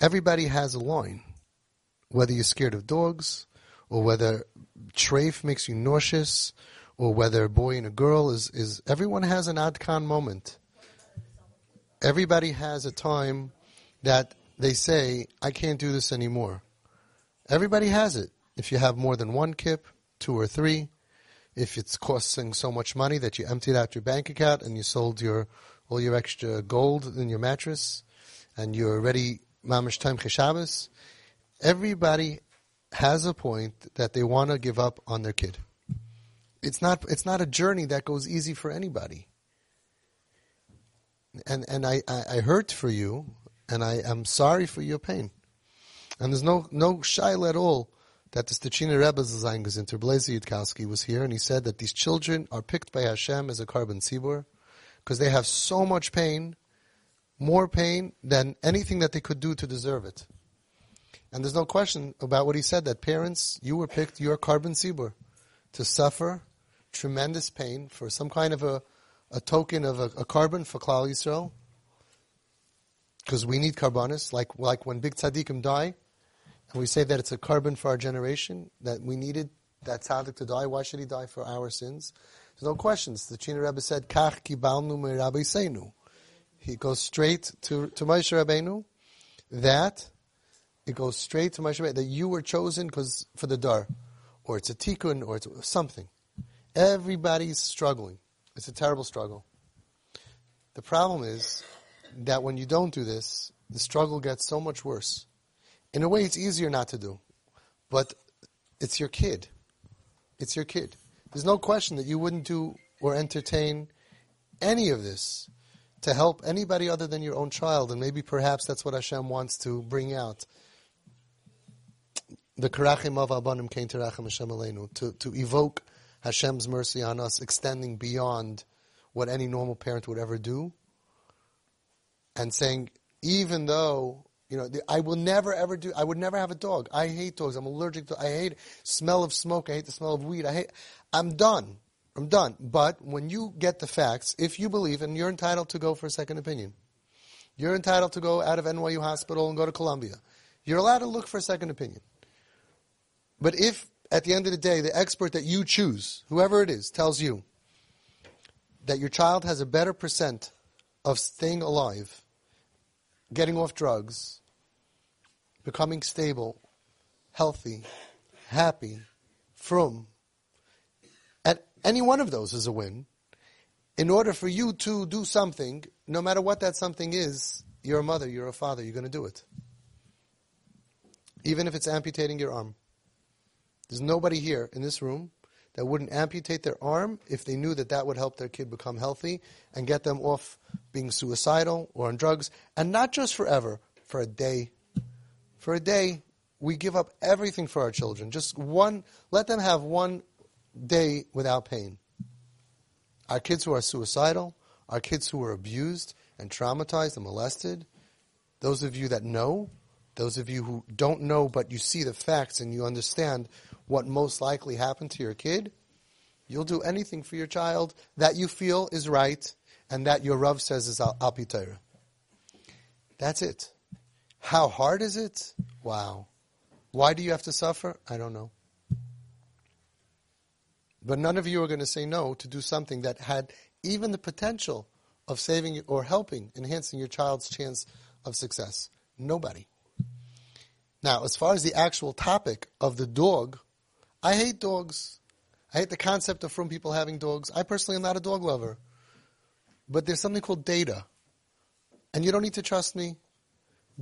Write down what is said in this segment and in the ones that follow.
everybody has a line. Whether you're scared of dogs, or whether trafe makes you nauseous, or whether a boy and a girl is, is everyone has an adkan moment. Everybody has a time that they say, I can't do this anymore. Everybody has it. If you have more than one kip, two or three, if it's costing so much money that you emptied out your bank account and you sold your all your extra gold in your mattress, and you're already mamish time cheshabes, everybody has a point that they want to give up on their kid. It's not it's not a journey that goes easy for anybody. And and I, I, I hurt for you and I am sorry for your pain. And there's no no shaila at all that the Stechina Rebbe Zayin Blazy Yudkowsky was here and he said that these children are picked by Hashem as a korban tzibur because they have so much pain, more pain than anything that they could do to deserve it. And there's no question about what he said that parents, you were picked, your korban tzibur, to suffer tremendous pain for some kind of a, a token of a, a korban for Klal Yisrael. Because we need korbanos, like like when big tzaddikim die, and we say that it's a korban for our generation, that we needed that tzaddik to die. Why should he die for our sins? There's no questions. The China Rebbe said, Kach kibalnu Rabbi seinu. He goes straight to, to Moshe Rabbeinu, that it goes straight to Moshe Rabbeinu, that you were chosen because for the dar, or it's a tikkun, or it's something. Everybody's struggling. It's a terrible struggle. The problem is that when you don't do this, the struggle gets so much worse. In a way, it's easier not to do, but it's your kid. It's your kid. There's no question that you wouldn't do or entertain any of this to help anybody other than your own child, and maybe perhaps that's what Hashem wants to bring out. The karachim of Abanim came to Rachem Hashem Aleinu, to, to evoke Hashem's mercy on us, extending beyond what any normal parent would ever do, and saying, even though you know, I will never ever do. I would never have a dog. I hate dogs. I'm allergic to. I hate smell of smoke. I hate the smell of weed. I hate. I'm done. I'm done. But when you get the facts, if you believe, and you're entitled to go for a second opinion, you're entitled to go out of NYU Hospital and go to Columbia. You're allowed to look for a second opinion. But if at the end of the day, the expert that you choose, whoever it is, tells you that your child has a better percent of staying alive, getting off drugs, becoming stable, healthy, happy, from, any one of those is a win. In order for you to do something, no matter what that something is, you're a mother, you're a father, you're going to do it. Even if it's amputating your arm. There's nobody here in this room that wouldn't amputate their arm if they knew that that would help their kid become healthy and get them off being suicidal or on drugs. And not just forever, for a day. For a day, we give up everything for our children. Just one, let them have one day without pain. Our kids who are suicidal, our kids who are abused and traumatized and molested, those of you that know, those of you who don't know but you see the facts and you understand what most likely happened to your kid, you'll do anything for your child that you feel is right and that your Rav says is al. That's it. How hard is it? Wow. Why do you have to suffer? I don't know. But none of you are going to say no to do something that had even the potential of saving or helping, enhancing your child's chance of success. Nobody. Now, as far as the actual topic of the dog, I hate dogs. I hate the concept of from people having dogs. I personally am not a dog lover. But there's something called data. And you don't need to trust me.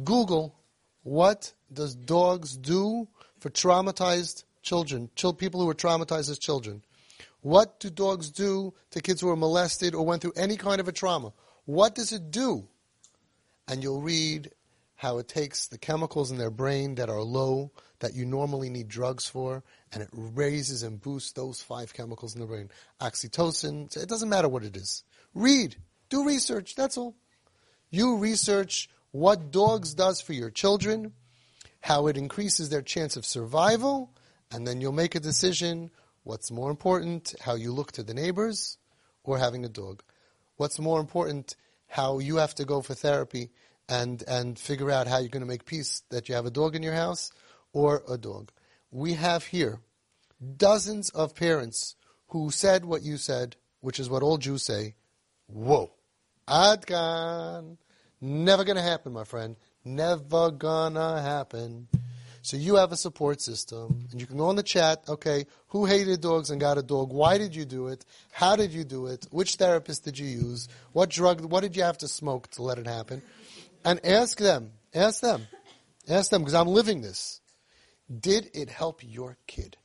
Google what does dogs do for traumatized children, people who are traumatized as children. What do dogs do to kids who are molested or went through any kind of a trauma? What does it do? And you'll read how it takes the chemicals in their brain that are low, that you normally need drugs for, and it raises and boosts those five chemicals in the brain. Oxytocin, it doesn't matter what it is. Read, do research, that's all. You research what dogs does for your children, how it increases their chance of survival, and then you'll make a decision what's more important, how you look to the neighbors or having a dog. What's more important, how you have to go for therapy and and figure out how you're going to make peace that you have a dog in your house or a dog. We have here dozens of parents who said what you said, which is what all Jews say. Whoa, Adkan, never going to happen, my friend. Never gonna happen. So you have a support system, and you can go on the chat. Okay, who hated dogs and got a dog? Why did you do it? How did you do it? Which therapist did you use? What drug? What did you have to smoke to let it happen? And ask them. Ask them. Ask them because I'm living this. Did it help your kid?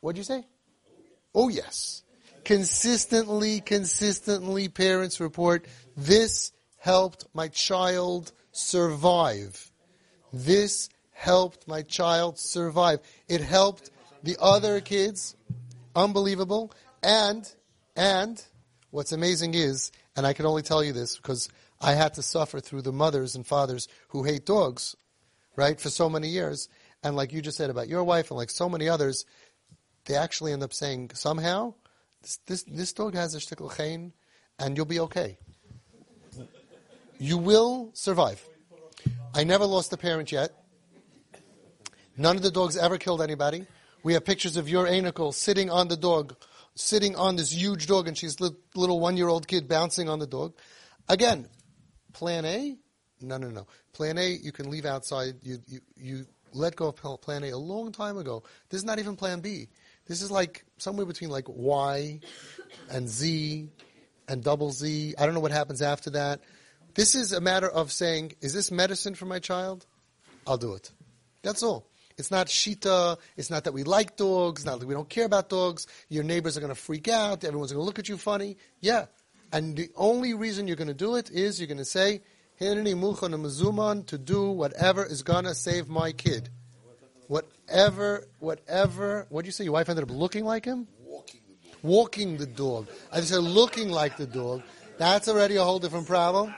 What'd you say? Oh yes. Consistently, consistently, parents report this helped my child survive. This helped my child survive. It helped the other kids. Unbelievable. And, and, what's amazing is, and I can only tell you this because I had to suffer through the mothers and fathers who hate dogs, right, for so many years. And like you just said about your wife and like so many others, they actually end up saying, somehow, this, this, this dog has a shtickle chain and you'll be okay. You will survive. I never lost a parent yet. None of the dogs ever killed anybody. We have pictures of your anicle sitting on the dog, sitting on this huge dog, and she's little one-year-old kid bouncing on the dog. Again, plan A? No, no, no. Plan A, you can leave outside. You, you, you let go of plan A a long time ago. This is not even plan B. This is like somewhere between like Y and Z and double Z. I don't know what happens after that. This is a matter of saying, is this medicine for my child? I'll do it. That's all. It's not shita. It's not that we like dogs. Not that we don't care about dogs. Your neighbors are going to freak out. Everyone's going to look at you funny. Yeah. And the only reason you're going to do it is you're going to say, Hinani muchan mazuman to do whatever is going to save my kid. Whatever, whatever. What do you say? Your wife ended up looking like him? Walking the dog. Walking the dog. I said looking like the dog. That's already a whole different problem.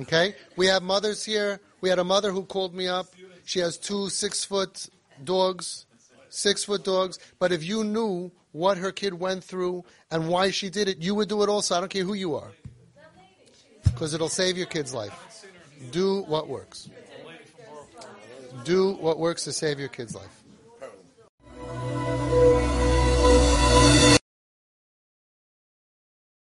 Okay? We have mothers here. We had a mother who called me up. She has two six foot dogs, six foot dogs. But if you knew what her kid went through and why she did it, you would do it also. I don't care who you are. Because it'll save your kid's life. Do what works. Do what works to save your kid's life.